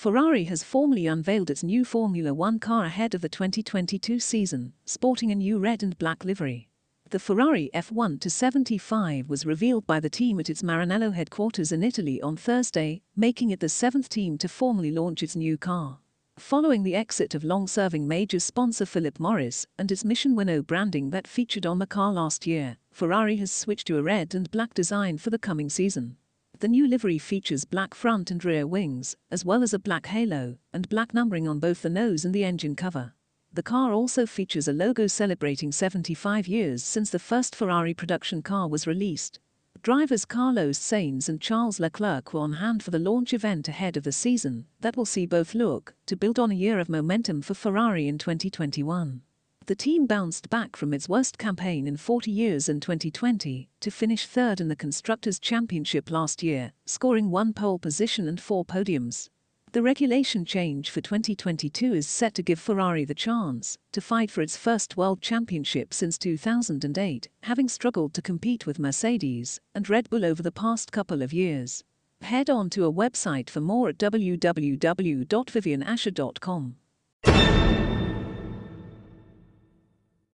Ferrari has formally unveiled its new Formula One car ahead of the 2022 season, sporting a new red and black livery. The Ferrari F1 to 75 was revealed by the team at its Maranello headquarters in Italy on Thursday, making it the seventh team to formally launch its new car. Following the exit of long-serving major sponsor Philip Morris and its Mission Winnow branding that featured on the car last year, Ferrari has switched to a red and black design for the coming season. The new livery features black front and rear wings, as well as a black halo and black numbering on both the nose and the engine cover. The car also features a logo celebrating 75 years since the first Ferrari production car was released. Drivers Carlos Sainz and Charles Leclerc were on hand for the launch event ahead of the season that will see both look to build on a year of momentum for Ferrari in 2021. The team bounced back from its worst campaign in 40 years in 2020 to finish third in the Constructors' Championship last year, scoring one pole position and four podiums. The regulation change for 2022 is set to give Ferrari the chance to fight for its first world championship since 2008, having struggled to compete with Mercedes and Red Bull over the past couple of years. Head on to a website for more at www.vivianasher.com.